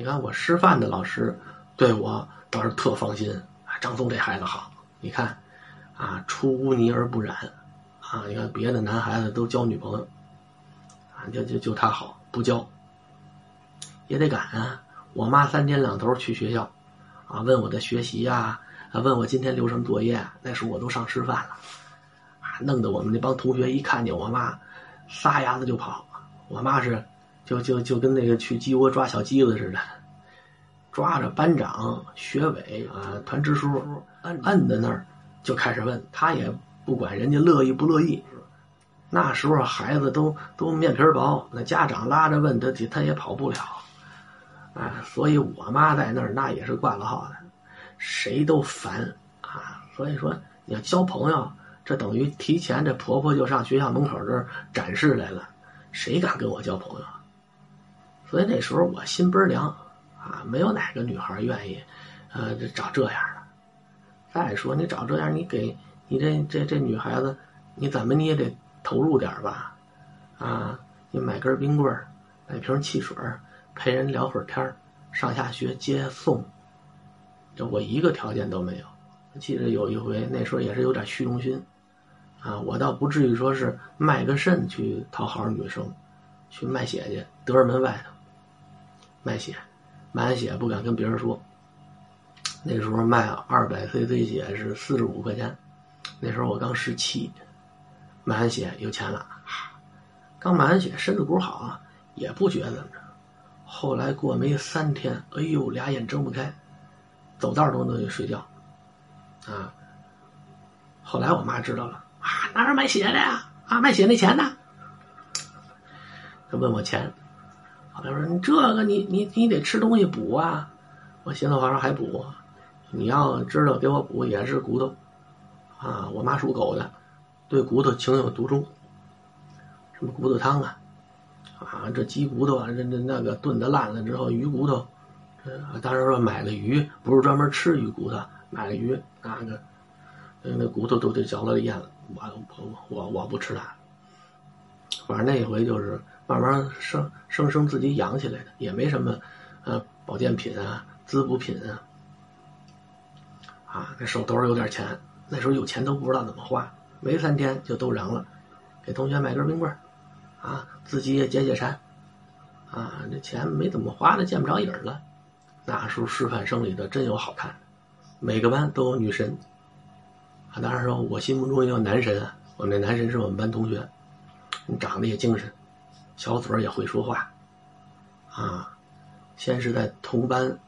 你看我师范的老师对我倒是特放心，啊，张松这孩子好，你看，啊，出污泥而不染，啊，你看别的男孩子都交女朋友，啊，就就就他好，不交，也得赶啊。我妈三天两头去学校，啊，问我的学习呀，啊，问我今天留什么作业，那时候我都上师范了，啊，弄得我们那帮同学一看见我妈，撒丫子就跑。我妈是，就就就跟那个去鸡窝抓小鸡子似的，抓着班长、学委啊、团支书，摁摁在那儿，就开始问。他也不管人家乐意不乐意。那时候孩子都都面皮薄，那家长拉着问他，他也跑不了。啊，所以我妈在那儿那也是挂了号的，谁都烦啊。所以说，你要交朋友，这等于提前这婆婆就上学校门口这儿展示来了。谁敢跟我交朋友？所以那时候我心倍儿凉啊，没有哪个女孩愿意，呃，找这样的。再说你找这样，你给你这这这女孩子，你怎么你也得投入点吧？啊，你买根冰棍买瓶汽水陪人聊会儿天上下学接送，这我一个条件都没有。记得有一回，那时候也是有点虚荣心。啊，我倒不至于说是卖个肾去讨好女生，去卖血去，德尔门外头卖血，卖完血不敢跟别人说。那时候卖二百 cc 血是四十五块钱，那时候我刚十七，卖完血有钱了，刚卖完血身子骨好啊，也不觉得怎么着。后来过没三天，哎呦，俩眼睁不开，走道都能睡觉，啊。后来我妈知道了。啊，哪儿买血的呀？啊，卖血那钱呢？他问我钱，他说你这个你你你得吃东西补啊。我寻思我说还补，你要知道给我补也是骨头啊。我妈属狗的，对骨头情有独钟。什么骨头汤啊？啊，这鸡骨头啊，这这那个炖的烂了之后，鱼骨头。当时说买了鱼，不是专门吃鱼骨头，买了鱼那个，那骨头都得嚼了咽了。我我我我不吃它，反正那一回就是慢慢生生生自己养起来的，也没什么，呃，保健品啊，滋补品啊，啊，那手兜有点钱，那时候有钱都不知道怎么花，没三天就都扔了，给同学买根冰棍啊，自己也解解馋，啊，这钱没怎么花的，见不着影了。那时候师范生里头真有好看，每个班都有女神。啊，当然说，我心目中也有男神啊。我那男神是我们班同学，长得也精神，小嘴儿也会说话，啊，先是在同班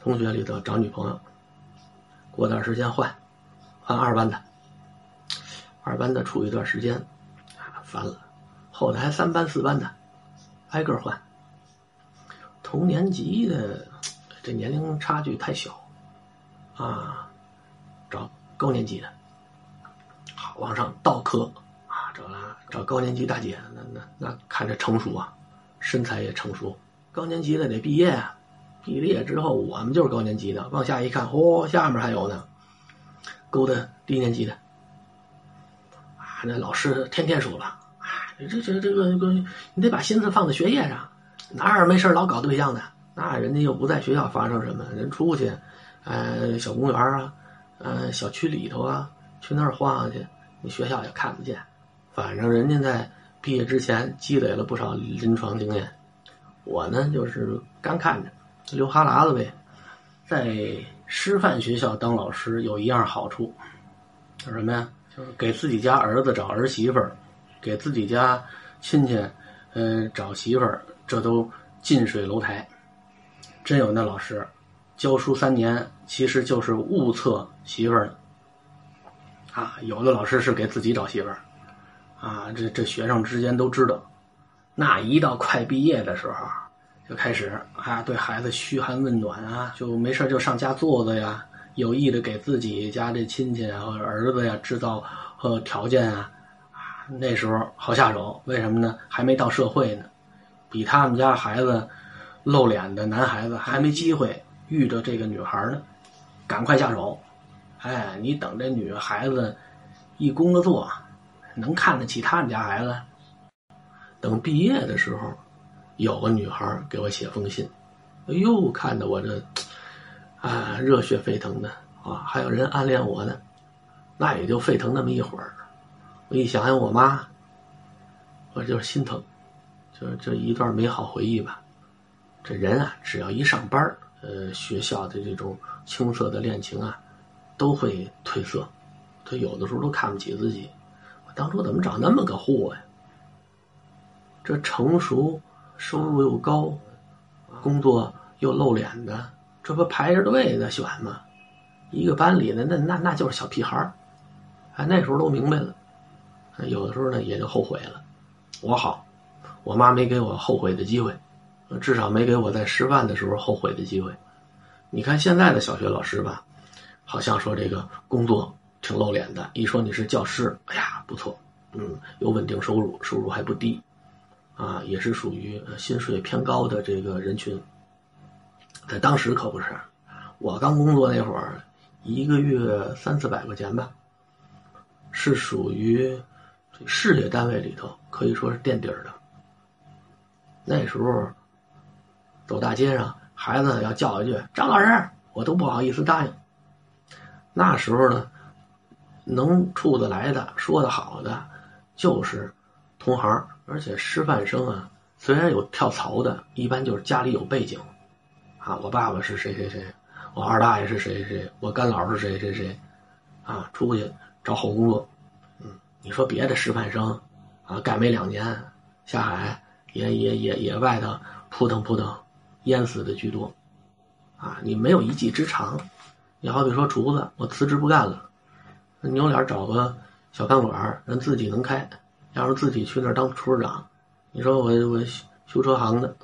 同学里头找女朋友，过段时间换，换二班的，二班的处一段时间，啊，烦了，后来三班四班的，挨个换，同年级的这年龄差距太小，啊，找高年级的。好往上倒科啊，找高年级大姐，那那那看着成熟啊，身材也成熟。高年级的得毕业啊，毕了业之后我们就是高年级的，往下一看，嚯，下面还有呢，勾搭低年级的啊。那老师天天说了啊，这这这个个，你得把心思放在学业上，哪儿没事老搞对象的？那人家又不在学校发生什么，人出去，呃，小公园啊，呃，小区里头啊，去那儿晃晃去。你学校也看不见，反正人家在毕业之前积累了不少临床经验，我呢就是干看着，流哈喇子呗。在师范学校当老师有一样好处，是什么呀？就是给自己家儿子找儿媳妇儿，给自己家亲戚，嗯，找媳妇儿，这都近水楼台。真有那老师，教书三年，其实就是物测媳妇儿。啊，有的老师是给自己找媳妇儿，啊，这这学生之间都知道。那一到快毕业的时候，就开始啊，对孩子嘘寒问暖啊，就没事就上家坐坐呀，有意的给自己家这亲戚啊或者儿子呀制造和条件啊，啊，那时候好下手。为什么呢？还没到社会呢，比他们家孩子露脸的男孩子还没机会遇着这个女孩呢，赶快下手。哎，你等这女孩子一工作，能看得起他们家孩子？等毕业的时候，有个女孩给我写封信，哎呦，看得我这啊热血沸腾的啊！还有人暗恋我呢，那也就沸腾那么一会儿。我一想想我妈，我就是心疼，就是这一段美好回忆吧。这人啊，只要一上班呃，学校的这种青涩的恋情啊，都会褪色。他有的时候都看不起自己，当初怎么找那么个货呀？这成熟、收入又高、工作又露脸的，这不排着队的选吗？一个班里的那那那就是小屁孩儿，哎，那时候都明白了。有的时候呢，也就后悔了。我好，我妈没给我后悔的机会。至少没给我在师范的时候后悔的机会。你看现在的小学老师吧，好像说这个工作挺露脸的，一说你是教师，哎呀不错，嗯，有稳定收入，收入还不低，啊，也是属于薪水偏高的这个人群。在当时可不是，我刚工作那会儿，一个月三四百块钱吧，是属于事业单位里头可以说是垫底儿的。那时候。走大街上，孩子要叫一句“张老师”，我都不好意思答应。那时候呢，能处得来的、说的好的，就是同行。而且师范生啊，虽然有跳槽的，一般就是家里有背景。啊，我爸爸是谁谁谁，我二大爷是谁谁谁，我干姥是谁谁谁，啊，出去找好工作。嗯，你说别的师范生，啊，干没两年下海，也也也也外头扑腾扑腾。淹死的居多，啊，你没有一技之长，你好比说厨子，我辞职不干了，扭脸找个小饭馆，人自己能开，要是自己去那儿当厨师长，你说我我修车行的，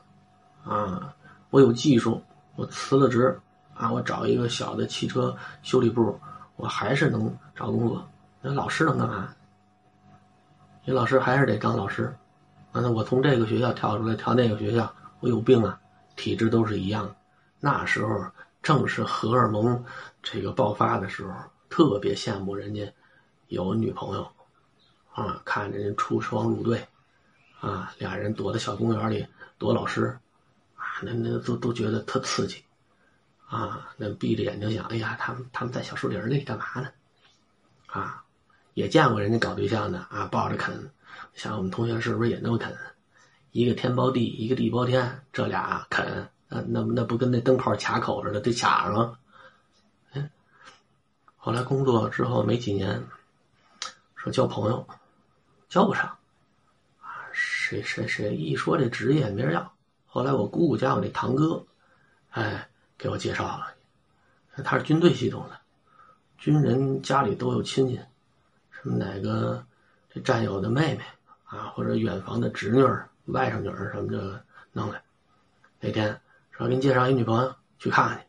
啊，我有技术，我辞了职，啊，我找一个小的汽车修理部，我还是能找工作。那老师能干嘛？你老师还是得当老师，那我从这个学校跳出来跳那个学校，我有病啊！体质都是一样，那时候正是荷尔蒙这个爆发的时候，特别羡慕人家有女朋友，啊，看着人出双入对，啊，俩人躲在小公园里躲老师，啊，那那都都觉得特刺激，啊，那闭着眼睛想，哎呀，他们他们在小树林里干嘛呢？啊，也见过人家搞对象的啊，抱着啃，想我们同学是不是也那么啃？一个天包地，一个地包天，这俩啃，那那那不跟那灯泡卡口似的，得卡上。哎，后来工作之后没几年，说交朋友，交不上，啊，谁谁谁一说这职业没人要。后来我姑姑家我那堂哥，哎，给我介绍了，他是军队系统的，军人家里都有亲戚，什么哪个这战友的妹妹啊，或者远房的侄女儿。外甥女儿什么的弄来，那天说给你介绍一女朋友去看看去，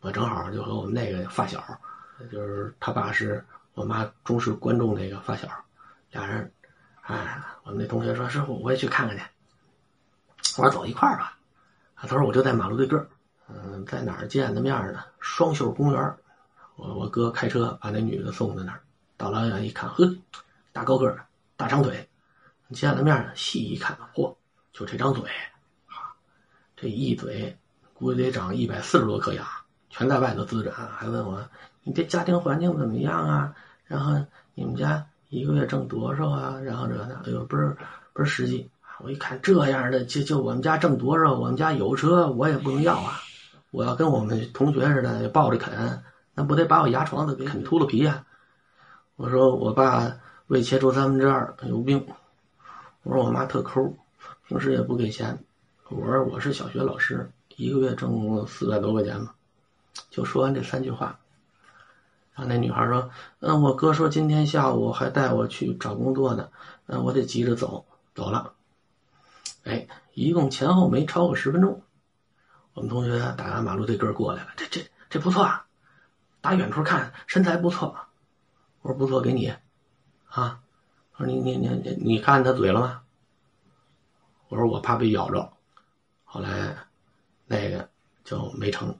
我正好就和我们那个发小，就是他爸是我妈忠实观众那个发小，俩人，哎，我们那同学说师傅我也去看看去，我说走一块儿吧，他说我就在马路对个嗯，在哪儿见的面呢？双秀公园，我我哥开车把那女的送在那儿，到老远一看，呵，大高个儿大长腿。见了面细一看，嚯，就这张嘴，啊，这一嘴估计得长一百四十多颗牙，全在外头滋着。还问我，你这家庭环境怎么样啊？然后你们家一个月挣多少啊？然后这那，哎呦，不是不是实际。我一看这样的，就就我们家挣多少？我们家有车，我也不能要啊。我要跟我们同学似的抱着啃，那不得把我牙床子给啃秃了皮呀？我说我爸胃切除三分之二，有病。我说我妈特抠，平时也不给钱。我说我是小学老师，一个月挣四百多块钱吧。就说完这三句话，然后那女孩说：“嗯，我哥说今天下午还带我去找工作呢，嗯，我得急着走，走了。”哎，一共前后没超过十分钟，我们同学打完马路对个过来了。这这这不错啊，打远处看身材不错。我说不错，给你，啊。我说你你你你你看他嘴了吗？我说我怕被咬着，后来那个就没成。